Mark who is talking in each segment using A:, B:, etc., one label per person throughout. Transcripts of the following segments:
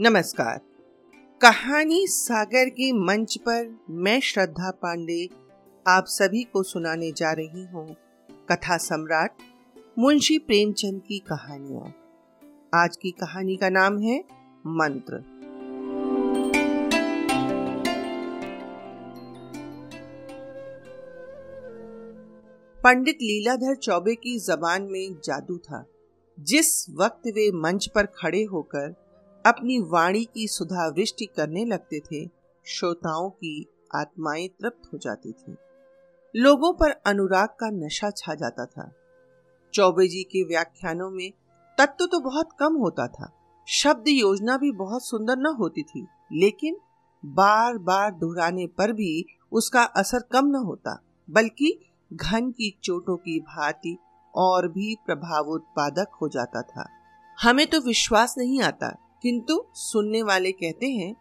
A: नमस्कार। कहानी सागर के मंच पर मैं श्रद्धा पांडे आप सभी को सुनाने जा रही हूँ कथा सम्राट मुंशी प्रेमचंद की कहानियाँ। आज की कहानी का नाम है मंत्र। पंडित लीलाधर चौबे की जबान में जादू था। जिस वक्त वे मंच पर खड़े होकर अपनी वाणी की सुधा वृष्टि करने लगते थे, श्रोताओं की आत्माएँ तृप्त हो जाती थी। लोगों पर अनुराग का नशा छा जाता था। चौबे जी के व्याख्यानों में तत्व तो बहुत कम होता था, शब्द योजना भी बहुत सुंदर न होती थी, लेकिन बार बार दोहराने पर भी उसका असर कम न होता, बल्कि घन की चोटों की भांति और भी प्रभाव उत्पादक हो जाता था। हमें तो विश्वास नहीं आता किंतु सुनने वाले कहते हैं,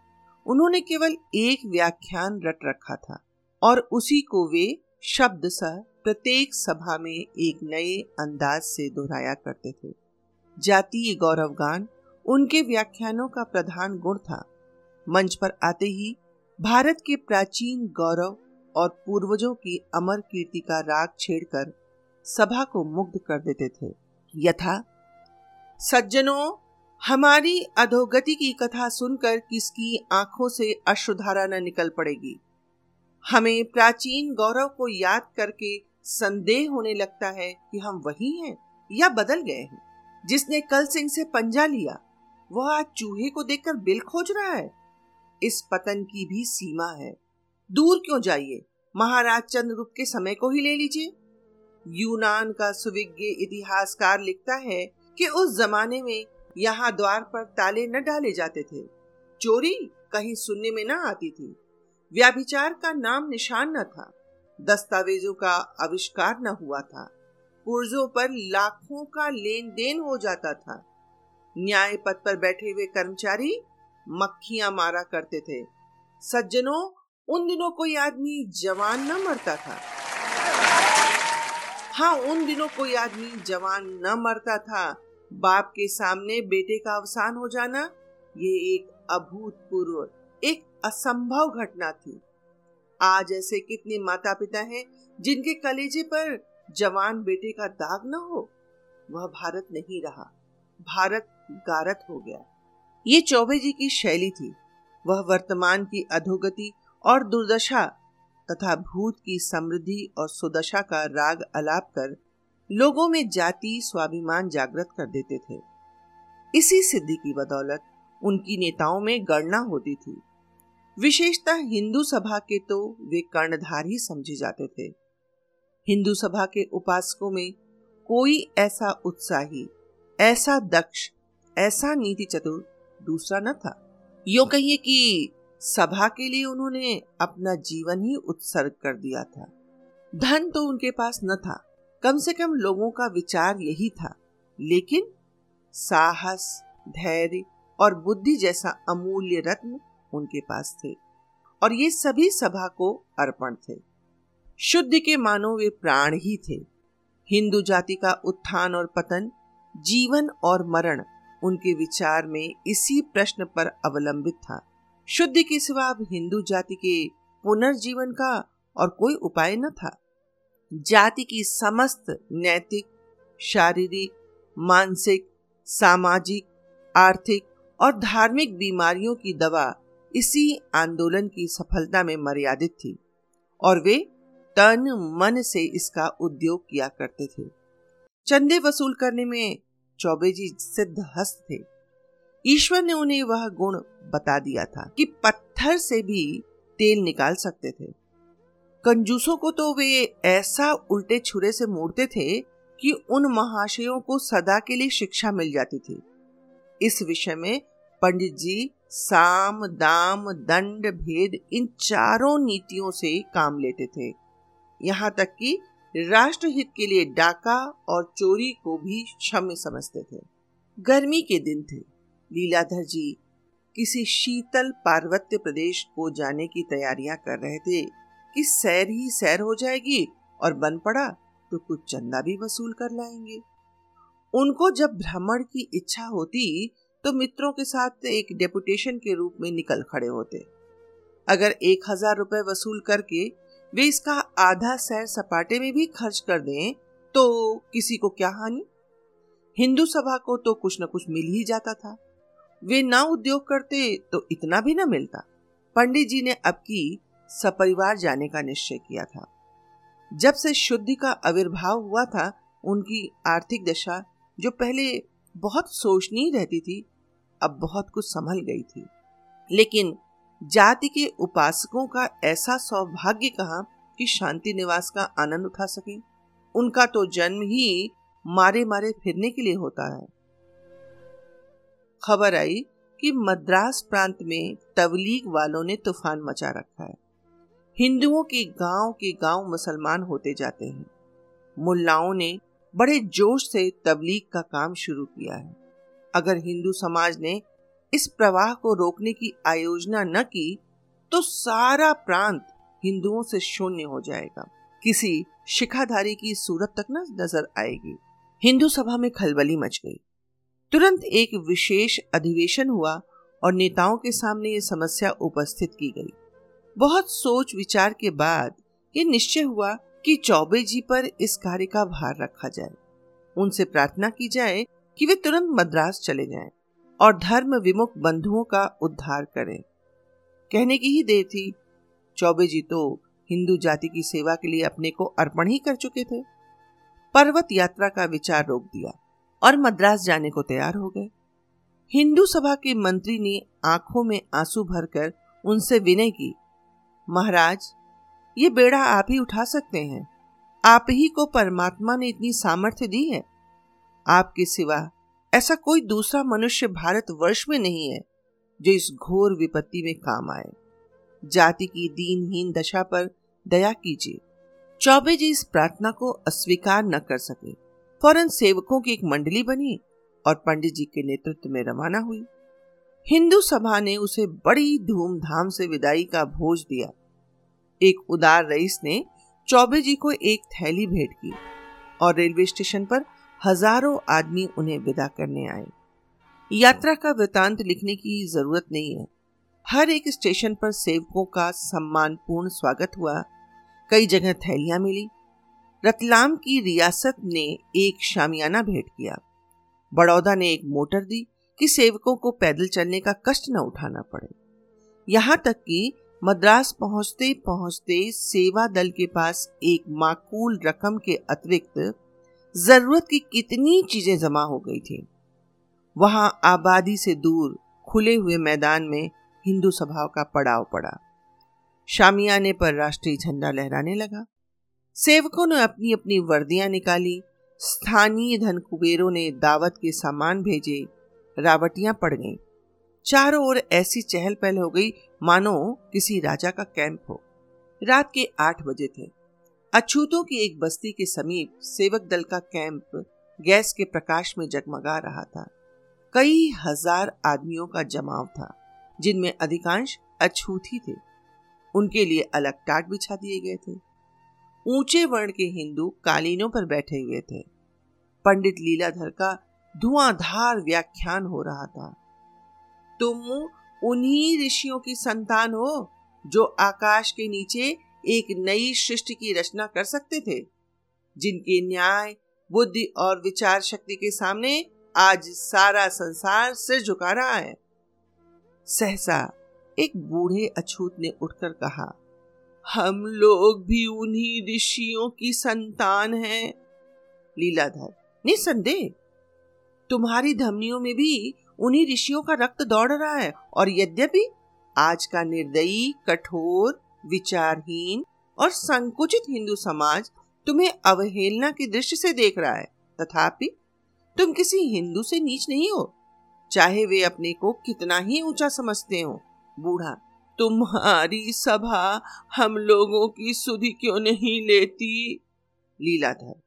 A: उन्होंने केवल एक व्याख्यान रट रखा था और उसी को वे शब्द सह प्रत्येक सभा में एक नए अंदाज से दोहराया करते थे। जातीय गौरवगान उनके व्याख्यानों का प्रधान गुण था। मंच पर आते ही भारत के प्राचीन गौरव और पूर्वजों की अमर कीर्ति का राग छेड़कर सभा को मुग्ध कर देते थे। यथा, सज्जनों हमारी अधोगति की कथा सुनकर किसकी आँखों से अश्रुधारा न निकल पड़ेगी। हमें प्राचीन गौरव को याद करके संदेह होने लगता है कि हम वही हैं या बदल गए हैं। जिसने कल सिंह से पंजा लिया, वह आज चूहे को देखकर बिल खोज रहा है। इस पतन की भी सीमा है। दूर क्यों जाइए? महाराज चंद्रगुप्त के समय को ही ले लीजिए। यूनान का सुविज्ञ इतिहासकार लिखता है कि उस जमाने में यहाँ द्वार पर ताले न डाले जाते थे। चोरी कहीं सुनने में न आती थी। व्याभिचार का नाम निशान न था। दस्तावेजों का आविष्कार न हुआ था। पुर्जों पर लाखों का लेन देन हो जाता था। न्याय पद पर बैठे हुए कर्मचारी मक्खियाँ मारा करते थे। सज्जनों, उन दिनों कोई आदमी जवान न मरता था। हाँ उन दिनों कोई आदमी जवान न मरता था। बाप के सामने बेटे का अवसान हो जाना, ये एक अभूतपूर्व, एक असंभव घटना थी। आज ऐसे कितने माता पिता हैं, जिनके कलेजे पर जवान बेटे का दाग न हो? वह भारत नहीं रहा, भारत गारत हो गया। ये चौबे जी की शैली थी। वह वर्तमान की अधोगति और दुर्दशा तथा भूत की समृद्धि और सुदशा का राग अलाप कर लोगों में जाति स्वाभिमान जागृत कर देते थे। इसी सिद्धि की बदौलत उनकी नेताओं में गणना होती थी। विशेषतः हिंदू सभा के तो वे कर्णधार ही समझे जाते थे। हिंदू सभा के उपासकों में कोई ऐसा उत्साही, ऐसा दक्ष, ऐसा नीति चतुर दूसरा न था। यो कहिए कि सभा के लिए उन्होंने अपना जीवन ही उत्सर्ग कर दिया था। धन तो उनके पास न था। कम से कम लोगों का विचार यही था। लेकिन साहस, धैर्य और बुद्धि जैसा अमूल्य रत्न उनके पास थे और ये सभी सभा को अर्पण थे। शुद्ध के मानो वे प्राण ही थे। हिंदू जाति का उत्थान और पतन, जीवन और मरण उनके विचार में इसी प्रश्न पर अवलंबित था। शुद्ध के सिवा हिंदू जाति के पुनर्जीवन का और कोई उपाय न था। जाति की समस्त नैतिक, शारीरिक, मानसिक, सामाजिक, आर्थिक और धार्मिक बीमारियों की दवा इसी आंदोलन की सफलता में मर्यादित थी और वे तन, मन से इसका उद्योग किया करते थे। चंदे वसूल करने में चौबे जी सिद्ध हस्त थे। ईश्वर ने उन्हें वह गुण बता दिया था कि पत्थर से भी तेल निकाल सकते थे। कंजूसों को तो वे ऐसा उल्टे छुरे से मोड़ते थे कि उन महाशयों को सदा के लिए शिक्षा मिल जाती थी। इस विषय में पंडित जी, साम, दाम, दंड, भेद, इन चारों नीतियों से काम लेते थे। यहाँ तक कि राष्ट्रहित के लिए डाका और चोरी को भी क्षम्य समझते थे। गर्मी के दिन थे। लीलाधर जी किसी शीतल पार्वत्य प्रदेश को जाने की तैयारियाँ कर रहे थे। कि सैर ही सैर हो जाएगी और बन पड़ा तो कुछ चंदा भी वसूल कर लाएँगे। उनको जब भ्रमण की इच्छा होती तो मित्रों के साथ एक डेपुटेशन के रूप में निकल खड़े होते। अगर एक हज़ार रुपए वसूल करके वे इसका आधा सैर सपाटे में भी खर्च कर दें तो किसी को क्या हानि? हिंदू सभा को तो कुछ न कुछ मिल ही जाता था। वे ना उद्योग करते तो इतना भी ना मिलता। पंडित जी ने अब की सपरिवार जाने का निश्चय किया था। जब से शुद्धि का आविर्भाव हुआ था, उनकी आर्थिक दशा, जो पहले बहुत सोचनी रहती थी, अब बहुत कुछ संभल गई थी। लेकिन जाति के उपासकों का ऐसा सौभाग्य कहा कि शांति निवास का आनंद उठा सके। उनका तो जन्म ही मारे मारे फिरने के लिए होता है। खबर आई कि मद्रास प्रांत में तबलीग वालों ने तूफ़ान मचा रखा है। हिंदुओं के गाँव के गाँव मुसलमान होते जाते हैं। मुल्लाओं ने बड़े जोश से तबलीग का काम शुरू किया है। अगर हिंदू समाज ने इस प्रवाह को रोकने की आयोजना न की तो सारा प्रांत हिंदुओं से शून्य हो जाएगा। किसी शिखाधारी की सूरत तक न नज़र आएगी। हिंदू सभा में खलबली मच गई। तुरंत एक विशेष अधिवेशन हुआ और नेताओं के सामने ये समस्या उपस्थित की गई। बहुत सोच विचार के बाद ये निश्चय हुआ कि चौबे जी पर इस कार्य का भार रखा जाए। उनसे प्रार्थना की जाए कि वे तुरंत मद्रास चले जाएँ और धर्म विमुख बंधुओं का उद्धार करें। कहने की ही देर थी। चौबे जी तो हिंदू जाति की सेवा के लिए अपने को अर्पण ही कर चुके थे। पर्वत यात्रा का विचार रोक दिया और मद्रास जाने को तैयार हो गए। हिंदू सभा के मंत्री ने आँखों में आँसू भरकर उनसे विनय की महाराज, ये बेड़ा आप ही उठा सकते हैं। आप ही को परमात्मा ने इतनी सामर्थ्य दी है। आपके सिवा ऐसा कोई दूसरा मनुष्य भारत वर्ष में नहीं है, जो इस घोर विपत्ति में काम आए। जाति की दीनहीन दशा पर दया कीजिए। चौबे जी इस प्रार्थना को अस्वीकार न कर सके। फ़ौरन सेवकों की एक मंडली बनी और पंडित जी के नेतृत्व में रवाना हुई। हिंदू सभा ने उसे बड़ी धूमधाम से विदाई का भोज दिया। एक उदार रईस ने चौबे जी को एक थैली भेंट की और रेलवे स्टेशन पर हज़ारों आदमी उन्हें विदा करने आए। यात्रा का वृतांत लिखने की ज़रूरत नहीं है। हर एक स्टेशन पर सेवकों का सम्मानपूर्ण स्वागत हुआ। कई जगह थैलियाँ मिली। रतलाम की रियासत ने एक शामियाना भेंट किया। बड़ौदा ने एक मोटर दी कि सेवकों को पैदल चलने का कष्ट न उठाना पड़े। यहाँ तक कि मद्रास पहुँचते पहुँचते सेवा दल के पास एक माकूल रकम के अतिरिक्त ज़रूरत की कितनी चीज़ें जमा हो गई थी। वहाँ आबादी से दूर खुले हुए मैदान में हिंदू सभाओं का पड़ाव पड़ा। शामियाने पर राष्ट्रीय झंडा लहराने लगा। सेवकों ने अपनी अपनी वर्दियाँ निकाली। स्थानीय धन कुबेरों ने दावत के सामान भेजे। रावटियाँ पड़ गईं। चारों ओर ऐसी चहल पहल हो गई, मानो किसी राजा का कैंप हो। रात के आठ बजे थे। अछूतों की एक बस्ती के समीप सेवक दल का कैंप गैस के प्रकाश में जगमगा रहा था। कई हज़ार आदमियों का जमाव था, जिनमें अधिकांश अछूती थे। उनके लिए अलग टाट बिछा दिए गए थे। ऊँचे वर्ण के हिंदू कालीनों पर बैठे हुए थे। पंडित लीलाधर का धुआंधार व्याख्यान हो रहा था। तुम उन्हीं ऋषियों की संतान हो जो आकाश के नीचे एक नई सृष्टि की रचना कर सकते थे, जिनके न्याय, बुद्धि और विचार शक्ति के सामने आज सारा संसार सिर झुका रहा है। सहसा एक बूढ़े अछूत ने उठकर कहा, हम लोग भी उन्हीं ऋषियों की संतान हैं। लीलाधर, निसंदेह तुम्हारी धमनियों में भी उन्हीं ऋषियों का रक्त दौड़ रहा है और यद्यपि आज का निर्दयी, कठोर, विचारहीन और संकुचित हिंदू समाज तुम्हें अवहेलना की दृष्टि से देख रहा है, तथापि तुम किसी हिंदू से नीच नहीं हो। चाहे वे अपने को कितना ही ऊँचा समझते हो, बूढ़ा, तुम्हारी सभा हम लोगों की सुधि क्यों नहीं लेती? लीलाधर,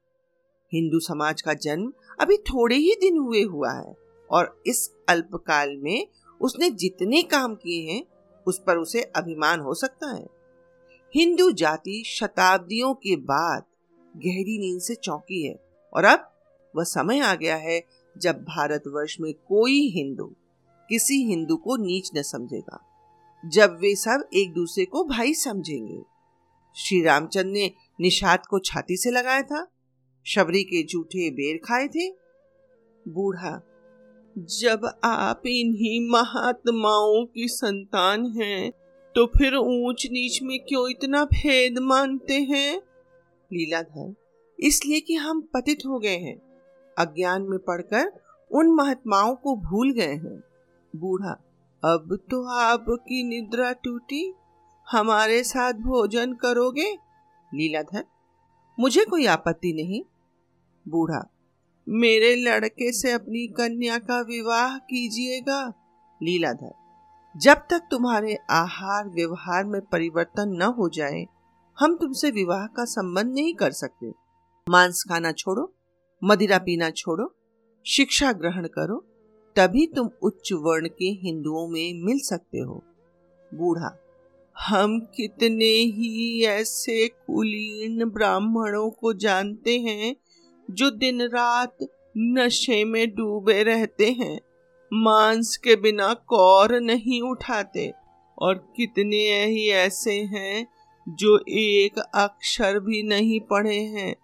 A: हिंदू समाज का जन्म अभी थोड़े ही दिन हुए हुआ है और इस अल्पकाल में उसने जितने काम किए हैं, उस पर उसे अभिमान हो सकता है। हिंदू जाति शताब्दियों के बाद गहरी नींद से चौंकी है और अब वह समय आ गया है जब भारतवर्ष में कोई हिंदू किसी हिंदू को नीच न समझेगा, जब वे सब एक दूसरे को भाई समझेंगे। श्री रामचंद्र ने निषाद को छाती से लगाया था शबरी के जूठे बेर खाए थे। बूढ़ा, जब आप इन्हीं महात्माओं की संतान हैं तो फिर ऊंच नीच में क्यों इतना भेद मानते हैं? लीलाधर, इसलिए कि हम पतित हो गए हैं, अज्ञान में पढ़कर उन महात्माओं को भूल गए हैं। बूढ़ा, अब तो आपकी निद्रा टूटी, हमारे साथ भोजन करोगे? लीलाधर, मुझे कोई आपत्ति नहीं। बूढ़ा, मेरे लड़के से अपनी कन्या का विवाह कीजिएगा। लीलाधर, जब तक तुम्हारे आहार व्यवहार में परिवर्तन न हो जाए, हम तुमसे विवाह का संबंध नहीं कर सकते। मांस खाना छोड़ो, मदिरा पीना छोड़ो, शिक्षा ग्रहण करो, तभी तुम उच्च वर्ण के हिंदुओं में मिल सकते हो। बूढ़ा, हम कितने ही ऐसे कुलीन ब्राह्मणों को जानते हैं जो दिन रात नशे में डूबे रहते हैं, मांस के बिना कौर नहीं उठाते। और कितने ही ऐसे हैं जो एक अक्षर भी नहीं पढ़े हैं।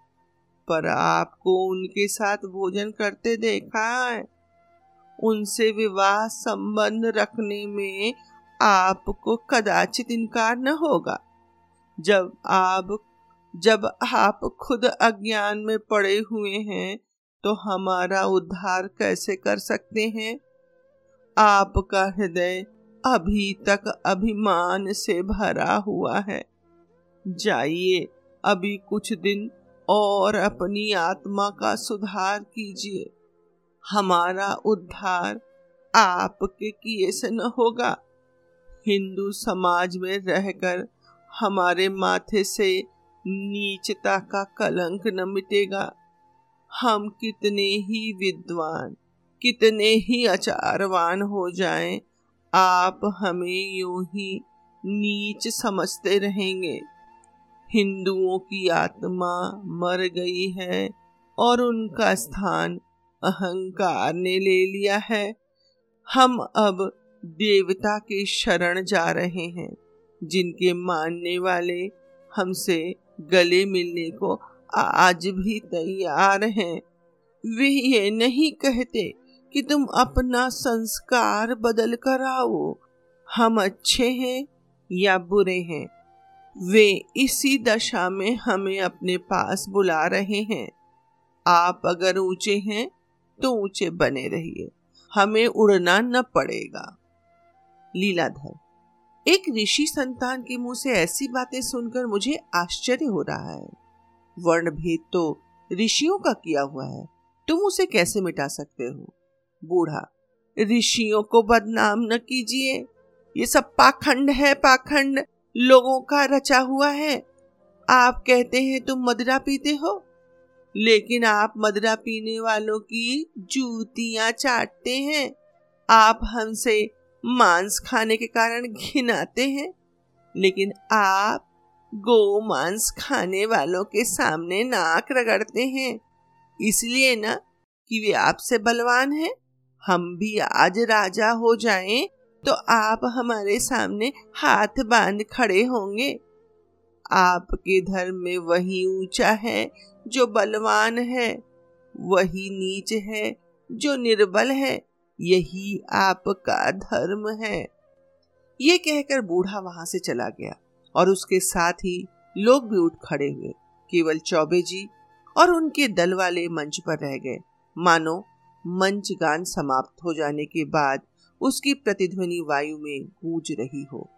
A: पर आपको उनके साथ भोजन करते देखा है। उनसे विवाह संबंध रखने में आपको कदाचित इनकार न होगा। जब आप जब आप खुद अज्ञान में पड़े हुए हैं तो हमारा उद्धार कैसे कर सकते हैं? आपका हृदय अभी तक अभिमान से भरा हुआ है। जाइए, अभी कुछ दिन और अपनी आत्मा का सुधार कीजिए। हमारा उद्धार आपके किए से न होगा। हिंदू समाज में रहकर हमारे माथे से नीचता का कलंक न मिटेगा। हम कितने ही विद्वान कितने ही अचारवान हो जाएँ, आप हमें यूँ ही नीच समझते रहेंगे। हिंदुओं की आत्मा मर गई है और उनका स्थान अहंकार ने ले लिया है। हम अब देवता के शरण जा रहे हैं जिनके मानने वाले हमसे गले मिलने को आज भी तैयार हैं। वे ये नहीं कहते कि तुम अपना संस्कार बदल कर आओ। हम अच्छे हैं या बुरे हैं? वे इसी दशा में हमें अपने पास बुला रहे हैं। आप अगर ऊँचे हैं तो ऊँचे बने रहिए। हमें उड़ना न पड़ेगा। लीलाधर एक ऋषि संतान के मुँह से ऐसी बातें सुनकर मुझे आश्चर्य हो रहा है। वर्ण भेद तो ऋषियों का किया हुआ है। तुम उसे कैसे मिटा सकते हो? बूढ़ा, ऋषियों को बदनाम न कीजिए। ये सब पाखंड है, पाखंड। लोगों का रचा हुआ है। आप कहते हैं तुम मदरा पीते हो? लेकिन आप मदरा पीने वालों की जूतियाँ चाटते हैं। आप हमसे मांस खाने के कारण घिनाते हैं, लेकिन आप गो मांस खाने वालों के सामने नाक रगड़ते हैं। इसलिए ना कि वे आपसे बलवान हैं। हम भी आज राजा हो जाएँ तो आप हमारे सामने हाथ बाँध खड़े होंगे। आपके धर्म में वही ऊँचा है जो बलवान है, वही नीच है जो निर्बल है। यही आपका धर्म है। ये कहकर बूढ़ा वहाँ से चला गया और उसके साथ ही लोग भी उठ खड़े हुए, केवल चौबे जी और उनके दल वाले मंच पर रह गए। मानो, मंच गान समाप्त हो जाने के बाद उसकी प्रतिध्वनि वायु में गूंज रही हो।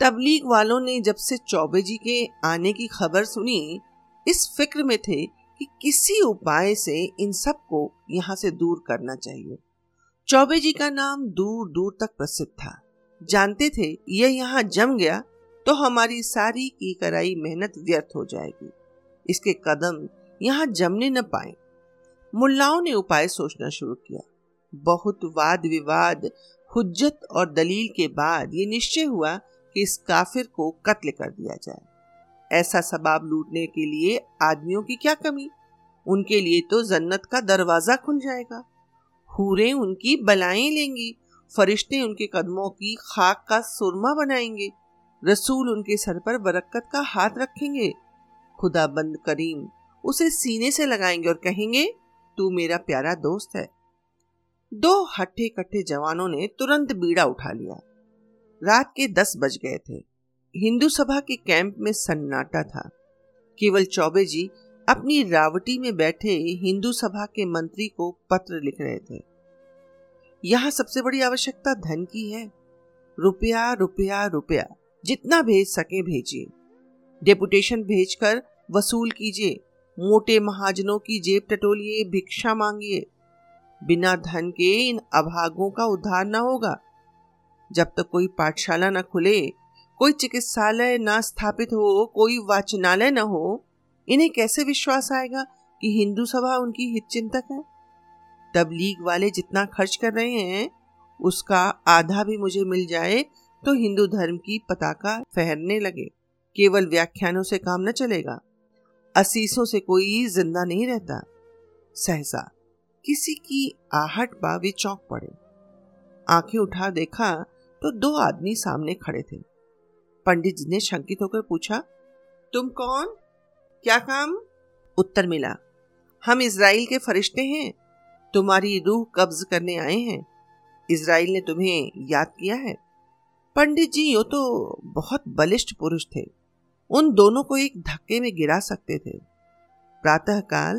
A: तबलीग वालों ने जब से चौबे जी के आने की खबर सुनी, इस फ़िक्र में थे कि किसी उपाय से इन सबको यहाँ से दूर करना चाहिए। चौबे जी का नाम दूर दूर तक प्रसिद्ध था। जानते थे, यह यहाँ जम गया तो हमारी सारी की कराई मेहनत व्यर्थ हो जाएगी। इसके कदम यहाँ जमने न पाए। मुल्लाओं ने उपाय सोचना शुरू किया। बहुत वाद विवाद, हुज्जत और दलील के बाद ये निश्चय हुआ कि इस काफिर को कत्ल कर दिया जाए। ऐसा सबाब लूटने के लिए आदमियों की क्या कमी? उनके लिए तो जन्नत का दरवाज़ा खुल जाएगा। हूरें उनकी बलाएँ लेंगी, फरिश्ते उनके कदमों की खाक का सुरमा बनाएँगे, रसूल उनके सर पर बरकत का हाथ रखेंगे। खुदा बंद करीम उसे सीने से लगाएँगे और कहेंगे, तू मेरा प्यारा दोस्त है। दो हट्टे कट्ठे जवानों ने तुरंत बीड़ा उठा लिया। रात के दस बज गए थे। हिंदू सभा के कैंप में सन्नाटा था। केवल चौबे जी अपनी रावटी में बैठे हिंदू सभा के मंत्री को पत्र लिख रहे थे। यहाँ सबसे बड़ी आवश्यकता धन की है। रुपया रुपया रुपया, जितना भेज सके भेजिए। डेपुटेशन भेजकर वसूल कीजिए। मोटे महाजनों की जेब टटोलिए, भिक्षा मांगिए। बिना धन के इन अभागों का उद्धार न होगा। जब तक कोई पाठशाला न खुले, कोई चिकित्सालय न स्थापित हो, कोई वाचनालय न हो इन्हें कैसे विश्वास आएगा कि हिंदू सभा उनकी हित चिंतक है? तब लीग वाले जितना खर्च कर रहे हैं, उसका आधा भी मुझे मिल जाए तो हिंदू धर्म की पताका फहरने लगे। केवल व्याख्यानों से काम न चलेगा। असीसों से कोई ज़िंदा नहीं रहता। सहसा, किसी की आहट पा वे चौंक पड़े। आँखें उठा देखा तो दो आदमी सामने खड़े थे। पंडित जी ने शंकित होकर पूछा, तुम कौन? क्या काम? उत्तर मिला, हम इसराइल के फरिश्ते हैं, तुम्हारी रूह कब्ज करने आए हैं। इसराइल ने तुम्हें याद किया है? पंडित जी, यो तो बहुत बलिष्ठ पुरुष थे। उन दोनों को एक धक्के में गिरा सकते थे। प्रातःकाल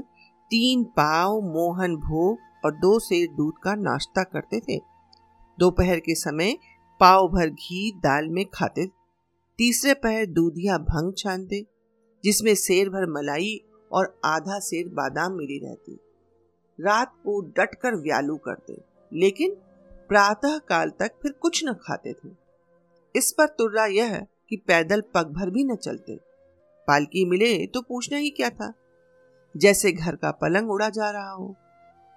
A: तीन पाव, मोहन भोग और दो सेर दूध का नाश्ता करते थे। दोपहर के समय पाव भर घी दाल में खाते। तीसरे पहर दूधिया भंग छानते। जिसमें शेर भर मलाई और आधा शेर बादाम मिली रहती। रात को डटकर व्यालू करते, लेकिन प्रातः काल तक फिर कुछ न खाते थे। इस पर तुर्रा यह कि पैदल पग भर भी न चलते। पालकी मिले तो पूछना ही क्या था? जैसे घर का पलंग उड़ा जा रहा हो।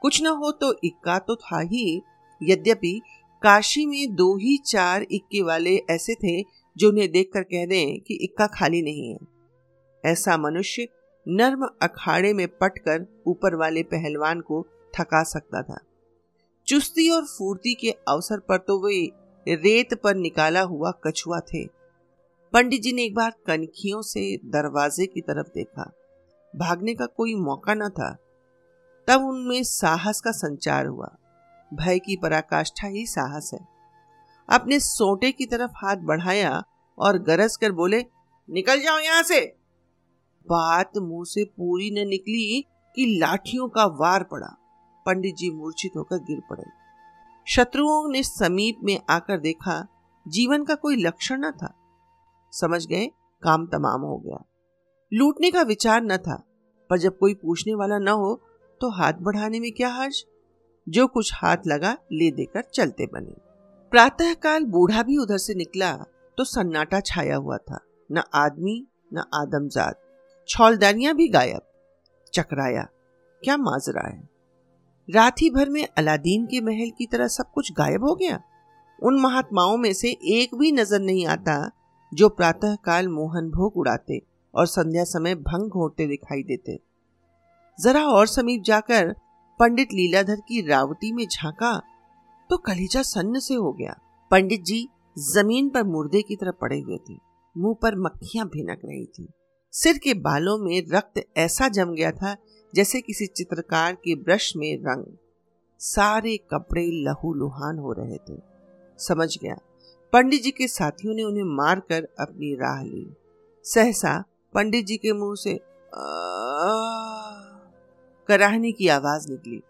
A: कुछ न हो तो इक्का तो था ही। यद्यपि काशी में दो ही चार इक्के वाले ऐसे थे जो उन्हें देखकर कह दें कि इक्का खाली नहीं है। ऐसा मनुष्य नर्म अखाड़े में पटकर ऊपर वाले पहलवान को थका सकता था। चुस्ती और फूर्ति के अवसर पर तो वे रेत पर निकाला हुआ कछुआ थे। पंडित जी ने एक बार कनखियों से दरवाजे की तरफ़ देखा। भागने का कोई मौका न था। तब उनमें साहस का संचार हुआ। भय की पराकाष्ठा ही साहस है। अपने सोटे की तरफ़ हाथ बढ़ाया और गरज कर बोले, निकल जाओ यहाँ से! बात मुँह से पूरी न निकली कि लाठियों का वार पड़ा। पंडित जी मूर्छित होकर गिर पड़े। शत्रुओं ने समीप में आकर देखा, जीवन का कोई लक्षण न था। समझ गए, काम तमाम हो गया। लूटने का विचार न था, पर जब कोई पूछने वाला न हो तो हाथ बढ़ाने में क्या हर्ज? जो कुछ हाथ लगा, ले देकर चलते बने। प्रातःकाल बूढ़ा भी उधर से निकला तो सन्नाटा छाया हुआ था। न आदमी, न आदमजात। छौलदानियाँ भी गायब। चकराया। क्या माजरा है? रात ही भर में अलादीन के महल की तरह सब कुछ गायब हो गया? उन महात्माओं में से एक भी नज़र नहीं आता जो प्रातः काल मोहन भोग उड़ाते और संध्या समय भंग घोटते दिखाई देते। जरा और समीप जाकर पंडित लीलाधर की रावटी में झांका तो कलीजा सन्न से हो गया। पंडित जी ज़मीन पर मुर्दे की तरह पड़े हुए थे। मुँह पर मक्खियाँ भिनक रही थी। सिर के बालों में रक्त ऐसा जम गया था जैसे किसी चित्रकार के ब्रश में रंग। सारे कपड़े लहू लुहान हो रहे थे। समझ गया। पंडित जी के साथियों ने उन्हें मारकर अपनी राह ली। सहसा पंडित जी के मुँह से कराहने की आवाज़ निकली।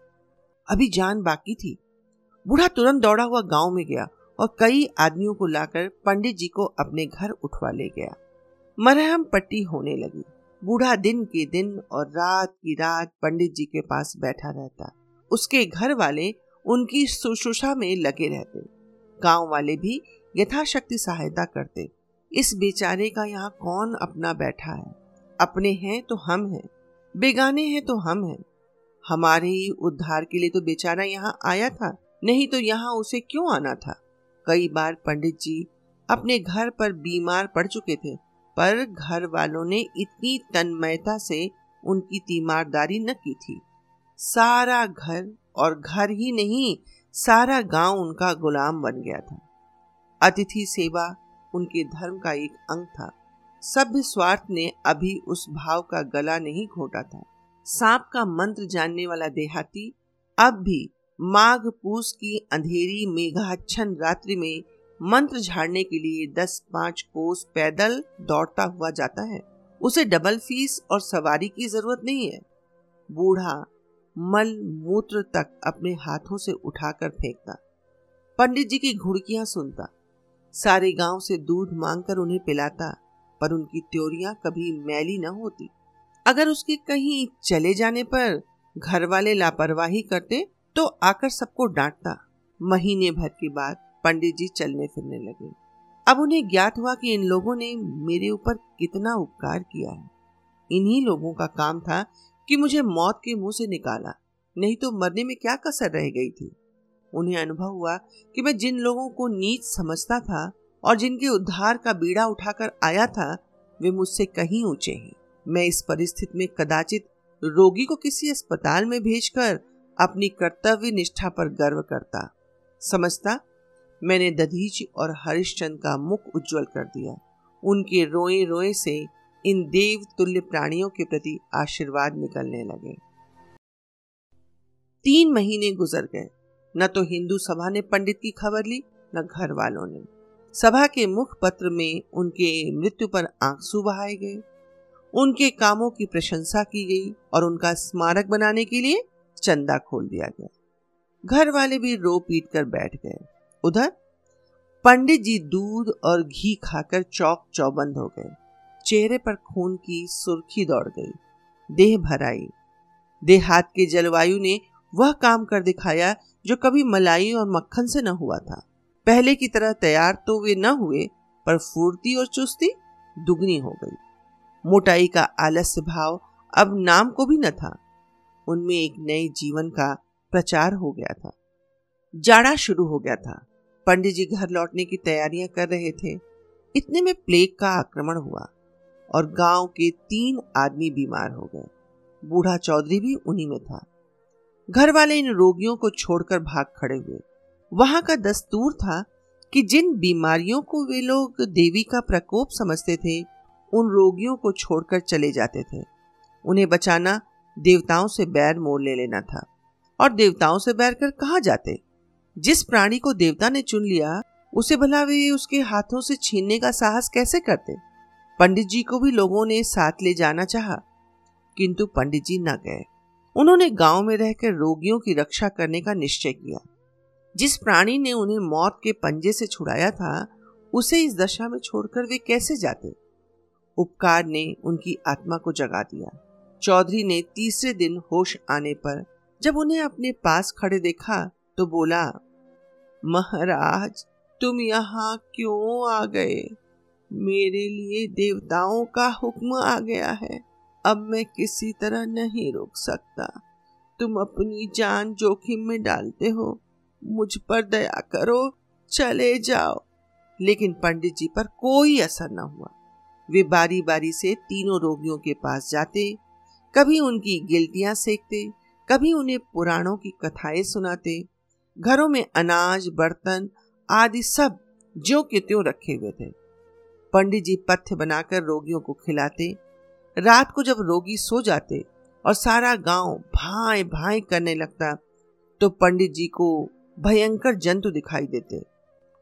A: अभी जान बाकी थी। बूढ़ा तुरंत दौड़ा हुआ गाँव में गया और कई आदमियों को लाकर पंडित जी को अपने घर उठवा ले गया। मरहम पट्टी होने लगी। बूढ़ा दिन के दिन और रात की रात पंडित जी के पास बैठा रहता। उसके घर वाले उनकी शुश्रूषा में लगे रहते। गाँव वाले भी यथाशक्ति सहायता करते। इस बेचारे का यहाँ कौन अपना बैठा है? अपने हैं तो हम हैं। बेगाने हैं तो हम हैं। हमारे ही उद्धार के लिए तो बेचारा यहाँ आया था। नहीं तो यहाँ उसे क्यों आना था? कई बार पंडित जी अपने घर पर बीमार पड़ चुके थे। पर घर वालों ने इतनी तन्मयता से उनकी तीमारदारी न की थी। सारा घर और घर ही नहीं, सारा गाँव उनका गुलाम बन गया था। अतिथि सेवा उनके धर्म का एक अंग था। सभ्य स्वार्थ ने अभी उस भाव का गला नहीं घोटा था। सांप का मंत्र जानने वाला देहाती अब भी माघ पूस की अंधेरी मेघाच्छन रात्रि में मंत्र झाड़ने के लिए दस पाँच कोस पैदल दौड़ता हुआ जाता है। उसे डबल फ़ीस और सवारी की ज़रूरत नहीं है। बूढ़ा मल मूत्र तक अपने हाथों से उठाकर फेंकता। पंडित जी की घुड़कियाँ सुनता। सारे गाँव से दूध मांगकर उन्हें पिलाता, पर उनकी त्योरियाँ कभी मैली न होती। अगर उसके कहीं चले जाने पर घर वाले लापरवाही करते तो आकर सबको डांटता। महीने भर के बाद पंडित जी चलने फिरने लगे। अब उन्हें ज्ञात हुआ कि इन लोगों ने मेरे ऊपर कितना उपकार किया है। इन्हीं लोगों का काम था कि मुझे मौत के मुँह से निकाला, नहीं तो मरने में क्या कसर रह गई थी। उन्हें अनुभव हुआ कि मैं जिन लोगों को नीच समझता था और जिनके उद्धार का बीड़ा उठाकर आया था, वे मुझसे कहीं ऊँचे हैं। मैं इस परिस्थिति में कदाचित रोगी को किसी अस्पताल में भेजकर अपनी कर्तव्य निष्ठा पर गर्व करता, समझता मैंने दधीच और हरिश्चंद का मुख उज्जवल कर दिया। उनके रोए रोए से इन देव तुल्य प्राणियों के प्रति आशीर्वाद निकलने लगे। तीन महीने गुजर गए। न तो हिंदू सभा ने पंडित की खबर ली, न घर वालों ने। सभा के मुख पत्र में उनके मृत्यु पर आँसू बहाए गए। उनके कामों की प्रशंसा की गई और उनका स्मारक बनाने के लिए चंदा खोल दिया गया। घर वाले भी रो पीट कर बैठ गए। उधर पंडित जी दूध और घी खाकर चौक चौबंद हो गए। चेहरे पर खून की सुर्खी दौड़ गई। देह भर आई। देहात के जलवायु ने वह काम कर दिखाया जो कभी मलाई और मक्खन से न हुआ था। पहले की तरह तैयार तो वे न हुए, पर फूर्ती और चुस्ती दुगनी हो गई। मोटाई का आलस्य भाव अब नाम को भी न था। उनमें एक नए जीवन का प्रचार हो गया था। जाड़ा शुरू हो गया था। पंडित जी घर लौटने की तैयारियाँ कर रहे थे। इतने में प्लेग का आक्रमण हुआ और गाँव के तीन आदमी बीमार हो गए। बूढ़ा चौधरी भी उन्हीं में था। घर वाले इन रोगियों को छोड़कर भाग खड़े हुए। वहाँ का दस्तूर था कि जिन बीमारियों को वे लोग देवी का प्रकोप समझते थे, उन रोगियों को छोड़कर चले जाते थे। उन्हें बचाना देवताओं से बैर मोल ले लेना था। और देवताओं से बैर कर कहा जाते? जिस प्राणी को देवता ने चुन लिया उसे भला वे उसके हाथों से छीनने का साहस कैसे करते? पंडित जी को भी लोगों ने साथ ले जाना चाहा, किंतु पंडित जी न गए। उन्होंने गाँव में रहकर रोगियों की रक्षा करने का निश्चय किया। जिस प्राणी ने उन्हें मौत के पंजे से छुड़ाया था उसे इस दशा में छोड़कर वे कैसे जाते? उपकार ने उनकी आत्मा को जगा दिया। चौधरी ने तीसरे दिन होश आने पर जब उन्हें अपने पास खड़े देखा तो बोला महाराज, तुम यहाँ क्यों आ गए? मेरे लिए देवताओं का हुक्म आ गया है। अब मैं किसी तरह नहीं रोक सकता। तुम अपनी जान जोखिम में डालते हो। मुझ पर दया करो, चले जाओ। लेकिन पंडित जी पर कोई असर न हुआ। वे बारी बारी से तीनों रोगियों के पास जाते, कभी उनकी गिल्टियाँ सेकते, कभी उन्हें पुराणों की कथाएँ सुनाते घरों में अनाज, बर्तन आदि सब ज्यो के त्यों रखे हुए थे। पंडित जी पथ्य बनाकर रोगियों को खिलाते, रात को जब रोगी सो जाते और सारा गाँव भाई भाई करने लगता तो पंडित जी को भयंकर जंतु दिखाई देते।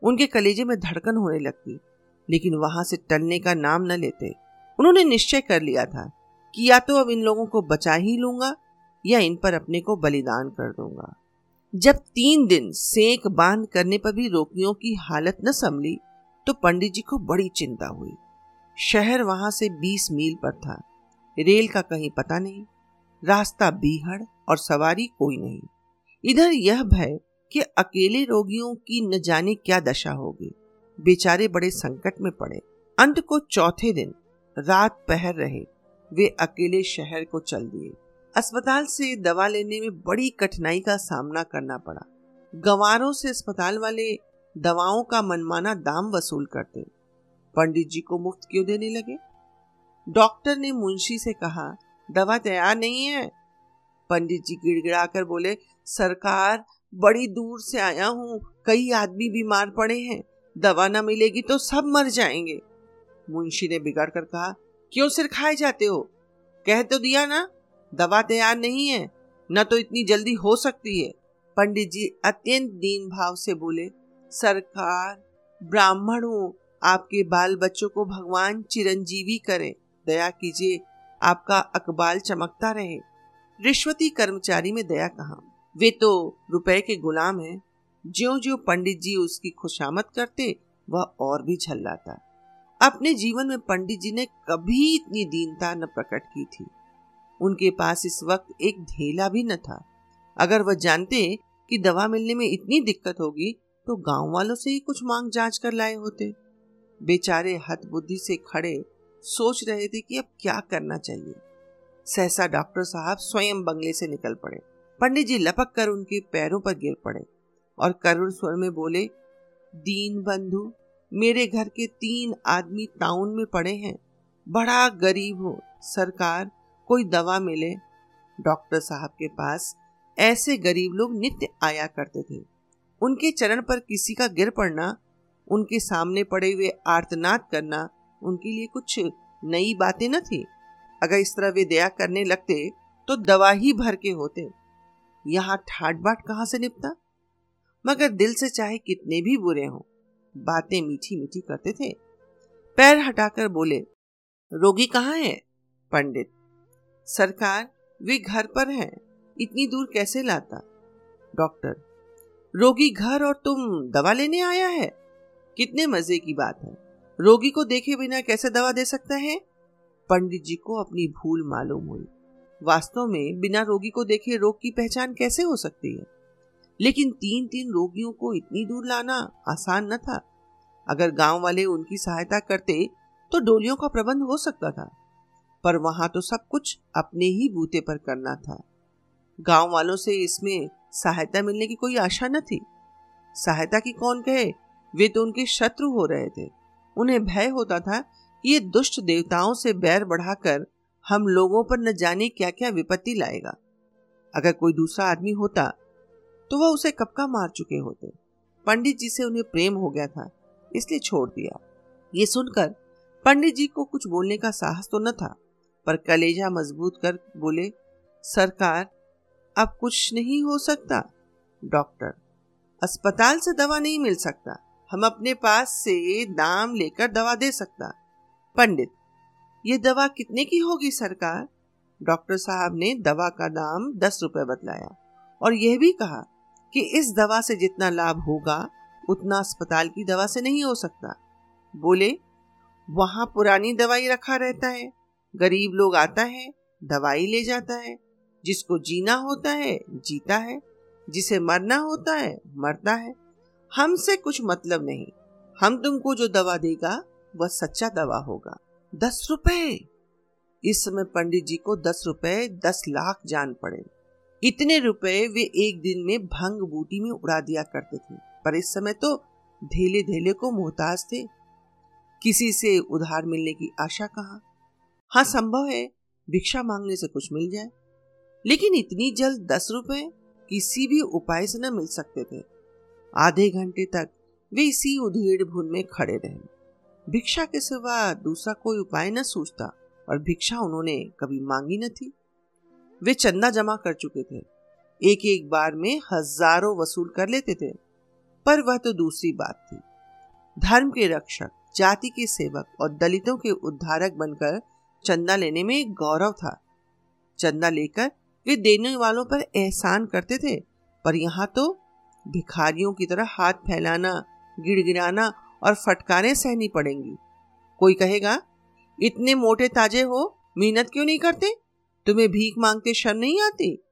A: उनके कलेजे में धड़कन होने लगती, लेकिन वहाँ से टलने का नाम न लेते। उन्होंने निश्चय कर लिया था कि या तो अब इन लोगों को बचा ही लूँगा या इन पर अपने को बलिदान कर दूँगा। जब तीन दिन सेक बाँध करने पर भी रोगियों की हालत न संभली तो पंडित जी को बड़ी चिंता हुई। शहर वहाँ से बीस मील पर था। रेल का कहीं पता नहीं, रास्ता बीहड़ और सवारी कोई नहीं। इधर यह भय कि अकेले रोगियों की न जाने क्या दशा होगी। बेचारे बड़े संकट में पड़े। अंत को चौथे दिन रात पहर रहे, वे अकेले शहर को चल दिए। अस्पताल से दवा लेने में बड़ी कठिनाई का सामना करना पड़ा। गंवारों से अस्पताल वाले दवाओं का मनमाना दाम वसूल करते। पंडित जी को मुफ़्त क्यों देने लगे? डॉक्टर ने मुंशी से कहा, दवा तैयार नहीं है। पंडित जी गिड़गिड़ाकर बोले, सरकार बड़ी दूर से आया हूँ, कई आदमी बीमार पड़े हैं, दवा ना मिलेगी तो सब मर जाएँगे। मुंशी ने बिगड़ कर कहा, क्यों सिर खाए जाते हो? कह तो दिया ना दवा तैयार नहीं है, न तो इतनी जल्दी हो सकती है। पंडित जी अत्यंत दीन भाव से बोले, सरकार, ब्राह्मण, आपके बाल बच्चों को भगवान चिरंजीवी करे। दया कीजिए, आपका अकबाल चमकता रहे। रिश्वती कर्मचारी में दया कहा। वे तो रुपए के गुलाम हैं। ज्यो ज्यो पंडित जी उसकी खुशामद करते, वह और भी झल्लाता। अपने जीवन में पंडित जी ने कभी इतनी दीनता न प्रकट की थी। उनके पास इस वक्त एक ढेला भी न था। अगर वह जानते कि दवा मिलने में इतनी दिक्कत होगी तो गाँव वालों से ही कुछ मांग जाँच कर लाए होते। बेचारे हत बुद्धि से खड़े सोच रहे थे कि अब क्या करना चाहिए। सहसा डॉक्टर साहब स्वयं बंगले से निकल पड़े। पंडित जी लपक कर उनके पैरों पर गिर पड़े और करुण स्वर में बोले, दीन बंधु, मेरे घर के तीन आदमी टाउन में पड़े हैं। बड़ा गरीब हो, सरकार कोई दवा मिले डॉक्टर साहब के पास, ऐसे गरीब लोग नित्य आया करते थे। उनके चरण पर किसी का गिर पड़ना, उनके सामने पड़े हुए आर्तनाद करना, उनके लिए कुछ नई बातें न थी। अगर इस तरह वे दया करने लगते तो दवा ही भर के होते। यहाँ ठाट बाट कहाँ से निपटा मगर दिल से चाहे कितने भी बुरे हों, बातें मीठी मीठी करते थे। पैर हटाकर बोले, रोगी कहाँ है? पंडित। सरकार, वे घर पर हैं। इतनी दूर कैसे लाता? डॉक्टर, रोगी घर और तुम दवा लेने आया है? कितने मज़े की बात है। रोगी को देखे बिना कैसे दवा दे सकता है? पंडित जी को अपनी भूल मालूम हुई। वास्तव में बिना रोगी को देखे रोग की पहचान कैसे हो सकती है? लेकिन तीन तीन रोगियों को इतनी दूर लाना आसान न था। अगर गाँव वाले उनकी सहायता करते तो डोलियों का प्रबंध हो सकता था। पर वहाँ तो सब कुछ अपने ही बूते पर करना था। गाँव वालों से इसमें सहायता मिलने की कोई आशा न थी। सहायता की कौन कहे? वे तो उनके शत्रु हो रहे थे। उन्हें भय होता था कि ये दुष्ट देवताओं से बैर बढ़ाकर हम लोगों पर न जाने क्या क्या विपत्ति लाएगा। अगर कोई दूसरा आदमी होता तो वह उसे कब का मार चुके होते। पंडित जी से उन्हें प्रेम हो गया था, इसलिए छोड़ दिया। ये सुनकर पंडित जी को कुछ बोलने का साहस तो न था। पर कलेजा मज़बूत कर बोले, सरकार, अब कुछ नहीं हो सकता। डॉक्टर, अस्पताल से दवा नहीं मिल सकता। हम अपने पास से दाम लेकर दवा दे सकता। पंडित, ये दवा कितने की होगी सरकार? डॉक्टर साहब ने दवा का दाम दस रुपए बतलाया और यह भी कहा कि इस दवा से जितना लाभ होगा, उतना अस्पताल की दवा से नहीं हो सकता। बोले, वहाँ पुरानी दवाई रखा रहता है। गरीब लोग आता है, दवाई ले जाता है, जिसको जीना होता है, जीता है, जिसे मरना होता है, मरता है। हमसे कुछ मतलब नहीं। हम तुमको जो दवा देगा, वह सच्चा दवा होगा। दस रुपए। इस समय पंडित जी को दस रुपए, दस लाख जान पड़े। इतने रुपए वे एक दिन में भंग बूटी में उड़ा दिया करते थे। पर इस समय तो ढेले ढेले को मोहताज थे। किसी से उधार मिलने की आशा कहा? हाँ संभव है भिक्षा मांगने से कुछ मिल जाए। लेकिन इतनी जल्द दस रुपए किसी भी उपाय से न मिल सकते थे। आधे घंटे तक वे इसी उधेड़ भून में खड़े रहे। भिक्षा के सिवा दूसरा कोई उपाय न सोचता और भिक्षा उन्होंने कभी मांगी न थी। वे चंदा जमा कर चुके थे। एक एक बार में हज़ारों वसूल कर लेते थे। पर वह तो दूसरी बात थी। धर्म के रक्षक, जाति के सेवक और दलितों के उद्धारक बनकर चंदा लेने में एक गौरव था। चंदा लेकर वे देने वालों पर एहसान करते थे, पर यहाँ तो भिखारियों की तरह हाथ फैलाना, गिड़गिड़ाना और फटकारें सहनी पड़ेंगी। कोई कहेगा, इतने मोटे ताजे हो, मेहनत क्यों नहीं करते? तुम्हें भीख मांगते शर्म नहीं आती?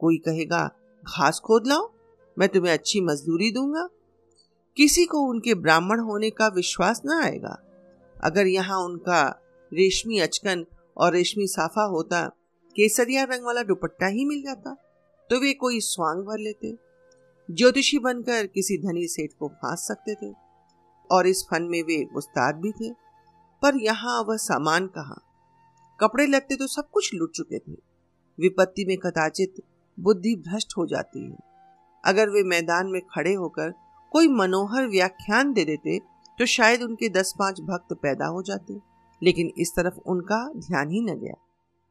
A: कोई कहेगा, घास खोद लाओ, मैं तुम्हें अच्छी मजदूरी दूँगा। किसी को उनके ब्राह्मण होने का विश्वास न आएगा। अगर यहाँ उनका रेशमी अचकन और रेशमी साफा होता, केसरिया रंग वाला दुपट्टा ही मिल जाता। तो वे कोई स्वांग भर लेते, ज्योतिषी बनकर किसी धनी सेठ को फांस सकते थे, और इस फन में वे उस्ताद भी थे। पर यहाँ वह सामान कहा? कपड़े लगते तो सब कुछ लुट चुके थे। विपत्ति में कदाचित बुद्धि भ्रष्ट हो जाती है। अगर वे मैदान में खड़े होकर कोई मनोहर व्याख्यान दे देते तो शायद उनके दस पाँच भक्त पैदा हो जाते। लेकिन इस तरफ़ उनका ध्यान ही न गया।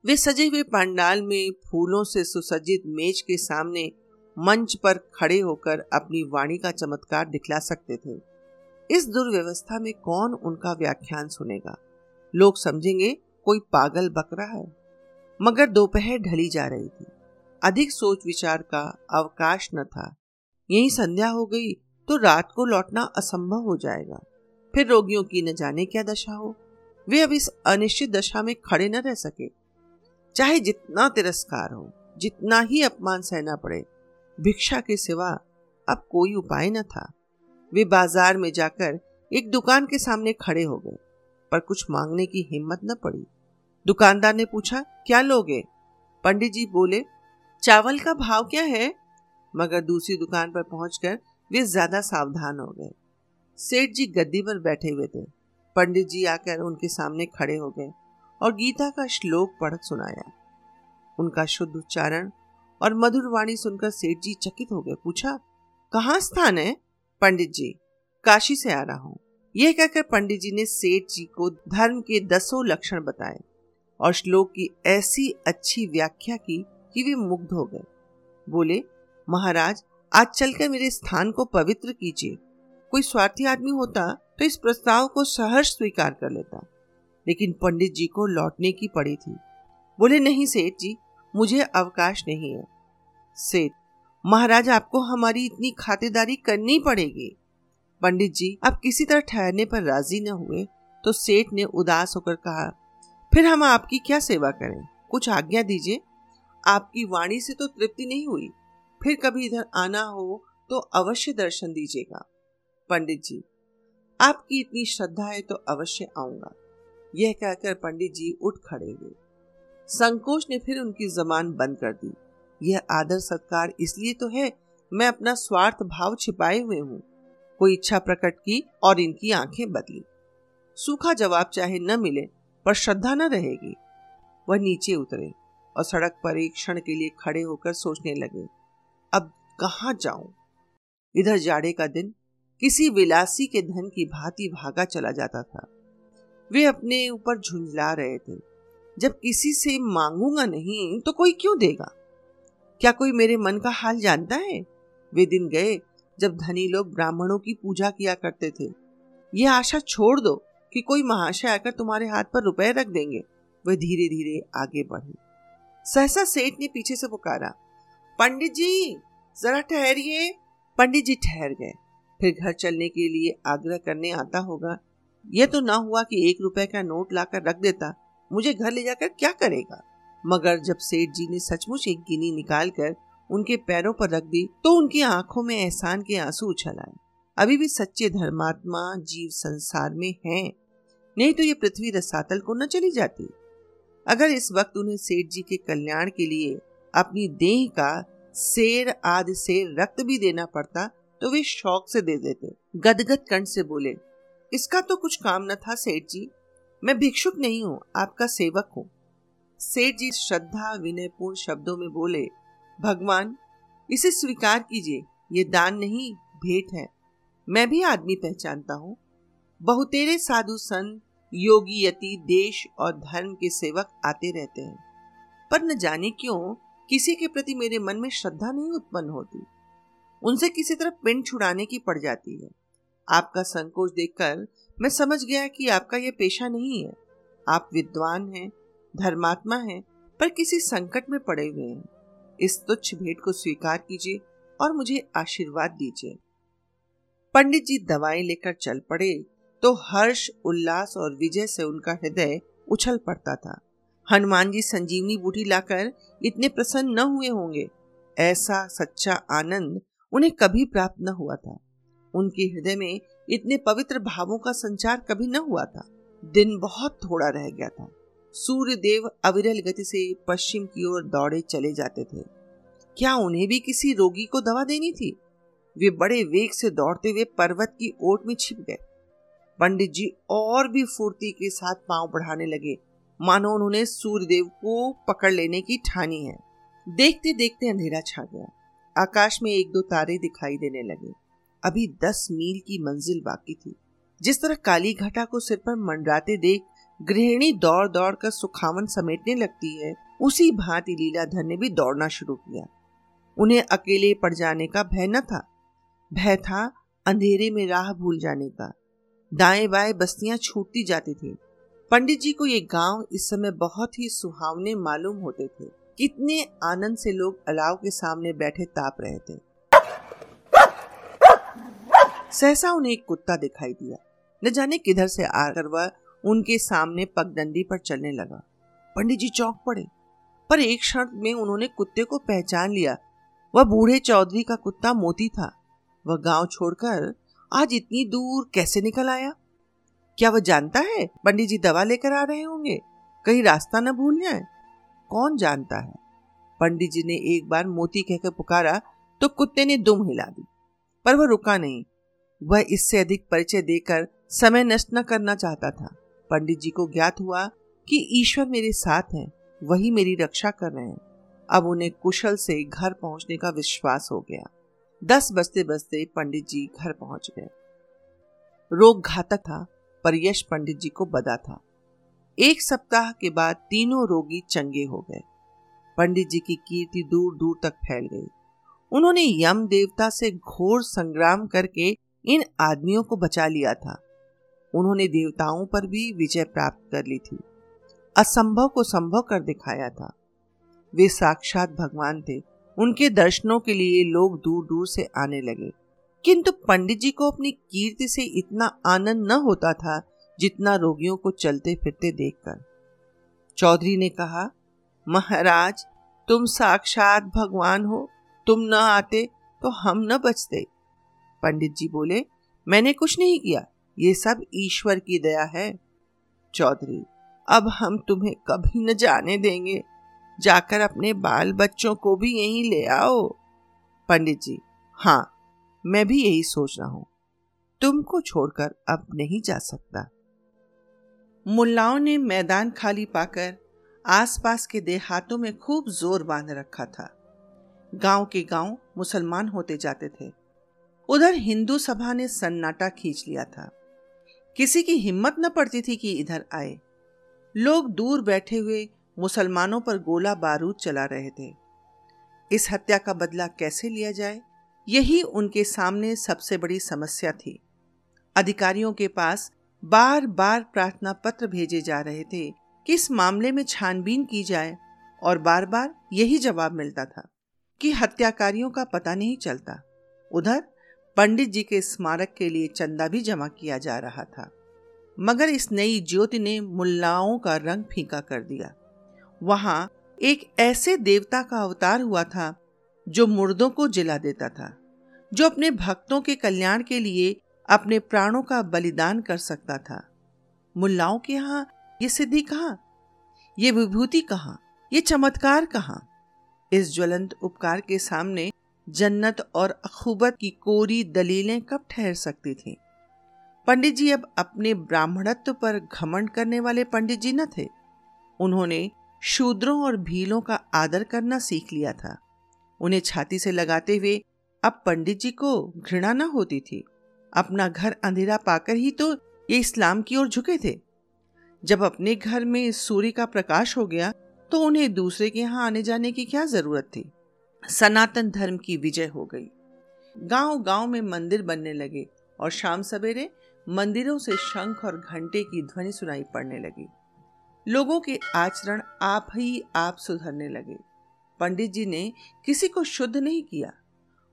A: वे सजे हुए पंडाल में फूलों से सुसज्जित मेज के सामने मंच पर खड़े होकर अपनी वाणी का चमत्कार दिखला सकते थे। इस दुर्व्यवस्था में कौन उनका व्याख्यान सुनेगा? लोग समझेंगे, कोई पागल बक रहा है। मगर दोपहर ढली जा रही थी। अधिक सोच विचार का अवकाश न था। यही संध्या हो गई तो रात को लौटना असंभव हो जाएगा। फिर रोगियों की न जाने क्या दशा हो? वे अब इस अनिश्चित दशा में खड़े न रह सके। चाहे जितना तिरस्कार हो, जितना ही अपमान सहना पड़े, भिक्षा के सिवा अब कोई उपाय न था। वे बाज़ार में जाकर एक दुकान के सामने खड़े हो गए, पर कुछ मांगने की हिम्मत न पड़ी। दुकानदार ने पूछा, क्या लोगे? पंडित जी बोले, चावल का भाव क्या है? मगर दूसरी दुकान पर पहुंचकर वे ज़्यादा सावधान हो गए। सेठ जी गद्दी पर बैठे हुए थे। पंडित जी आकर उनके सामने खड़े हो गए और गीता का श्लोक पढ़ सुनाया। उनका शुद्ध उच्चारण और मधुर वाणी सुनकर सेठ जी चकित हो गए। पूछा, कहाँ स्थान है? पंडित जी, काशी से आ रहा हूँ। यह कहकर पंडित जी ने सेठ जी को धर्म के दसों लक्षण बताए और श्लोक की ऐसी अच्छी व्याख्या की कि वे मुग्ध हो गए। बोले, महाराज, आज चलकर मेरे स्थान को पवित्र कीजिए। कोई स्वार्थी आदमी होता तो इस प्रस्ताव को सहर्ष स्वीकार कर लेता। लेकिन पंडित जी को लौटने की पड़ी थी। बोले, नहीं, सेठ जी, मुझे अवकाश नहीं है। सेठ, महाराज, आपको हमारी इतनी खातिरदारी करनी पड़ेगी। पंडित जी अब किसी तरह ठहरने पर राज़ी न हुए तो सेठ ने उदास होकर कहा, फिर हम आपकी क्या सेवा करें? कुछ आज्ञा दीजिए। आपकी वाणी से तो तृप्ति नहीं हुई। फिर कभी इधर आना हो तो अवश्य दर्शन दीजिएगा। पंडित जी आपकी इतनी श्रद्धा है तो अवश्य आऊँगा। यह कहकर पंडित जी उठ खड़े हुए। संकोच ने फिर उनकी जबान बंद कर दी। यह आदर सत्कार इसलिए तो है, मैं अपना स्वार्थ भाव छिपाए हुए हूँ। कोई इच्छा प्रकट की और इनकी आँखें बदली। सूखा जवाब चाहे न मिले, पर श्रद्धा न रहेगी। वह नीचे उतरे और सड़क पर एक क्षण के लिए खड़े होकर सोचने लगे, अब कहा जाऊँ? इधर जाड़े का दिन किसी विलासी के धन की भांति भागा चला जाता था। वे अपने ऊपर झुंझला रहे थे। जब किसी से मांगूँगा नहीं तो कोई क्यों देगा? क्या कोई मेरे मन का हाल जानता है? वे दिन गए जब धनी लोग ब्राह्मणों की पूजा किया करते थे। यह आशा छोड़ दो कि कोई महाशय आकर तुम्हारे हाथ पर रुपए रख देंगे। वह धीरे धीरे आगे बढ़े। सहसा सेठ ने पीछे से पुकारा, पंडित जी, जरा ठहरिए। पंडित जी ठहर गए। फिर घर चलने के लिए आग्रह करने आता होगा। यह तो ना हुआ कि एक रुपए का नोट लाकर रख देता। मुझे घर ले जाकर क्या करेगा? मगर जब सेठ जी ने सचमुच एक गिनी निकाल कर उनके पैरों पर रख दी तो उनकी आँखों में एहसान के आँसू उछल आए। अभी भी सच्चे धर्मात्मा जीव संसार में हैं। नहीं तो ये पृथ्वी रसातल को न चली जाती। अगर इस वक्त उन्हें सेठ जी के कल्याण के लिए अपनी देह का शेर आदि से रक्त भी देना पड़ता तो वे शौक से दे देते। गदगद कंठ से बोले, इसका तो कुछ काम न था, सेठ जी। मैं भिक्षुक नहीं हूँ, आपका सेवक हूँ। सेठ जी श्रद्धा विनयपूर्ण शब्दों में बोले, भगवान, इसे स्वीकार कीजिए, ये दान नहीं, भेंट है। मैं भी आदमी पहचानता हूँ। बहुतेरे साधु संत, योगी, यति, देश और धर्म के सेवक आते रहते हैं। पर न जाने क्यों, किसी के प्रति मेरे मन में श्रद्धा नहीं उत्पन्न होती। उनसे किसी तरह पिंड छुड़ाने की पड़ जाती है। आपका संकोच देखकर मैं समझ गया कि आपका यह पेशा नहीं है। आप विद्वान हैं, धर्मात्मा हैं, पर किसी संकट में पड़े हुए हैं। इस तुच्छ भेंट को स्वीकार कीजिए और मुझे आशीर्वाद दीजिए। पंडित जी दवाएँ लेकर चल पड़े तो हर्ष, उल्लास और विजय से उनका हृदय उछल पड़ता था। हनुमान जी संजीवनी बूटी लाकर इतने प्रसन्न न हुए होंगे। ऐसा सच्चा आनंद उन्हें कभी प्राप्त न हुआ था। उनके हृदय में इतने पवित्र भावों का संचार कभी न हुआ था। दिन बहुत थोड़ा रह गया था। सूर्य देव अविरल गति से पश्चिम की ओर दौड़े चले जाते थे। क्या उन्हें भी किसी रोगी को दवा देनी थी? वे बड़े वेग से दौड़ते हुए पर्वत की ओट में छिप गए। पंडित जी और भी फुर्ती के साथ पाँव बढ़ाने लगे। मानो उन्होंने सूर्यदेव को पकड़ लेने की ठानी है। देखते देखते अंधेरा छा गया। आकाश में एक दो तारे दिखाई देने लगे। अभी दस मील की मंजिल बाकी थी। जिस तरह काली घटा को सिर पर मंडराते देख गृहिणी दौड़ दौड़ कर सुखावन समेटने लगती है, उसी भांति लीलाधर ने भी दौड़ना शुरू किया। उन्हें अकेले पड़ जाने का भय न था। भय था अंधेरे में राह भूल जाने का। दाएँ बाएँ बस्तियाँ छूटती जाती थी। पंडित जी को ये गाँव इस समय बहुत ही सुहावने मालूम होते थे। कितने आनंद से लोग अलाव के सामने बैठे ताप रहे थे। सहसा उन्हें एक कुत्ता दिखाई दिया। न जाने किधर से आकर वह उनके सामने पगडंडी पर चलने लगा। पंडित जी चौंक पड़े। पर एक क्षण में उन्होंने कुत्ते को पहचान लिया। वह बूढ़े चौधरी का कुत्ता मोती था। वह गाँव छोड़कर आज इतनी दूर कैसे निकल आया? क्या वह जानता है पंडित जी दवा लेकर आ रहे होंगे? कहीं रास्ता न भूल जाए? कौन जानता है? पंडित जी ने एक बार मोती कहकर पुकारा तो कुत्ते ने दुम हिला दी। पर वह रुका नहीं। वह इससे अधिक परिचय देकर समय नष्ट न करना चाहता था। पंडित जी को ज्ञात हुआ कि ईश्वर मेरे साथ हैं, वही मेरी रक्षा कर रहे हैं। अब उन्हें कुशल से घर पहुँचने का विश्वास हो गया। दस बजते बजते पंडित जी घर पहुँच गए। रोग घातक था, पर यश पंडित जी को बदा था। एक सप्ताह के बाद तीनों रोगी चंगे हो गए। पंडित जी की कीर्ति दूर दूर तक फैल गई। उन्होंने यम देवता से घोर संग्राम करके इन आदमियों को बचा लिया था। उन्होंने देवताओं पर भी विजय प्राप्त कर ली थी। असंभव को संभव कर दिखाया था। वे साक्षात भगवान थे। उनके दर्शनों के लिए लोग दूर दूर से आने लगे। किंतु पंडित जी को अपनी कीर्ति से इतना आनंद न होता था जितना रोगियों को चलते फिरते देखकर। चौधरी ने कहा, महाराज, तुम साक्षात भगवान हो, तुम न आते तो हम न बचते। पंडित जी बोले, मैंने कुछ नहीं किया, ये सब ईश्वर की दया है। चौधरी, अब हम तुम्हें कभी न जाने देंगे, जाकर अपने बाल बच्चों को भी यहीं ले आओ। पंडित जी हाँ मैं भी यही सोच रहा हूँ। तुमको छोड़कर अब नहीं जा सकता। मुल्लाओं ने मैदान खाली पाकर आसपास के देहातों में खूब ज़ोर बाँध रखा था। गाँव के गाँव मुसलमान होते जाते थे। उधर हिंदू सभा ने सन्नाटा खींच लिया था। किसी की हिम्मत न पड़ती थी कि इधर आए। लोग दूर बैठे हुए मुसलमानों पर गोला बारूद चला रहे थे। इस हत्या का बदला कैसे लिया जाए, यही उनके सामने सबसे बड़ी समस्या थी। अधिकारियों के पास बार बार प्रार्थना पत्र भेजे जा रहे थे कि इस मामले में छानबीन की जाए और बार बार यही जवाब मिलता था कि हत्याकारियों का पता नहीं चलता। उधर, पंडित जी के स्मारक के लिए चंदा भी जमा किया जा रहा था। मगर इस नई ज्योति ने मुल्लाओं का रंग फीका कर दिया। वहाँ एक ऐसे देवता का अवतार हुआ था जो मुर्दों को जिला देता था, जो अपने भक्तों के कल्याण के लिए अपने प्राणों का बलिदान कर सकता था। मुल्लाओं के यहाँ ये सिद्धि कहा? ये विभूति कहा? ये चमत्कार कहा? इस ज्वलंत उपकार के सामने जन्नत और अखूबत की कोरी दलीलें कब ठहर सकती थी? पंडित जी अब अपने ब्राह्मणत्व पर घमंड करने वाले पंडित जी न थे। उन्होंने शूद्रों और भीलों का आदर करना सीख लिया था। उन्हें छाती से लगाते हुए अब पंडित जी को घृणा न होती थी। अपना घर अंधेरा पाकर ही तो ये इस्लाम की ओर झुके थे। जब अपने घर में सूर्य का प्रकाश हो गया तो उन्हें दूसरे के यहाँ आने जाने की क्या ज़रूरत थी? सनातन धर्म की विजय हो गई। गाँव गाँव में मंदिर बनने लगे और शाम सवेरे मंदिरों से शंख और घंटे की ध्वनि सुनाई पड़ने लगी। लोगों के आचरण आप ही आप सुधरने लगे। पंडित जी ने किसी को शुद्ध नहीं किया।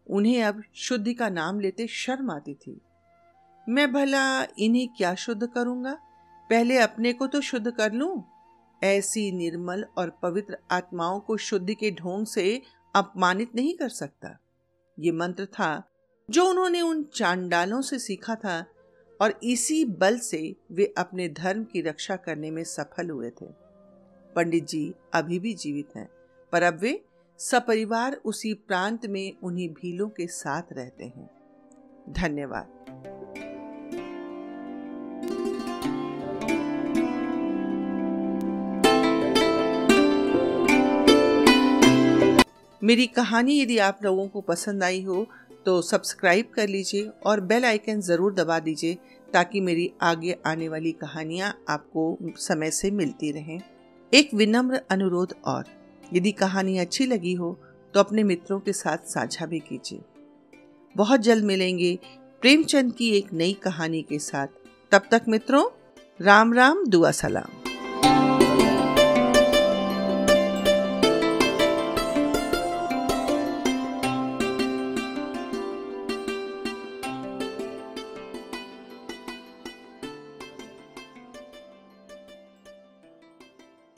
A: उन्हें अब शुद्धि का नाम लेते शर्म आती थी। मैं भला इन्हें क्या शुद्ध करूँगा? पहले अपने को तो शुद्ध कर लूँ। ऐसी निर्मल और पवित्र आत्माओं को शुद्धि के ढोंग से अपमानित नहीं कर सकता। ये मंत्र था जो उन्होंने उन चांडालों से सीखा था और इसी बल से वे अपने धर्म की रक्षा करने में सफल हुए थे। पंडित जी अभी भी जीवित हैं, पर अब वे सपरिवार उसी प्रांत में उन्हीं भीलों के साथ रहते हैं। धन्यवाद। मेरी कहानी यदि आप लोगों को पसंद आई हो तो सब्सक्राइब कर लीजिए और बेल आइकन ज़रूर दबा दीजिए, ताकि मेरी आगे आने वाली कहानियाँ आपको समय से मिलती रहें। एक विनम्र अनुरोध और, यदि कहानी अच्छी लगी हो तो अपने मित्रों के साथ साझा भी कीजिए। बहुत जल्द मिलेंगे प्रेमचंद की एक नई कहानी के साथ। तब तक मित्रों, राम राम, दुआ सलाम।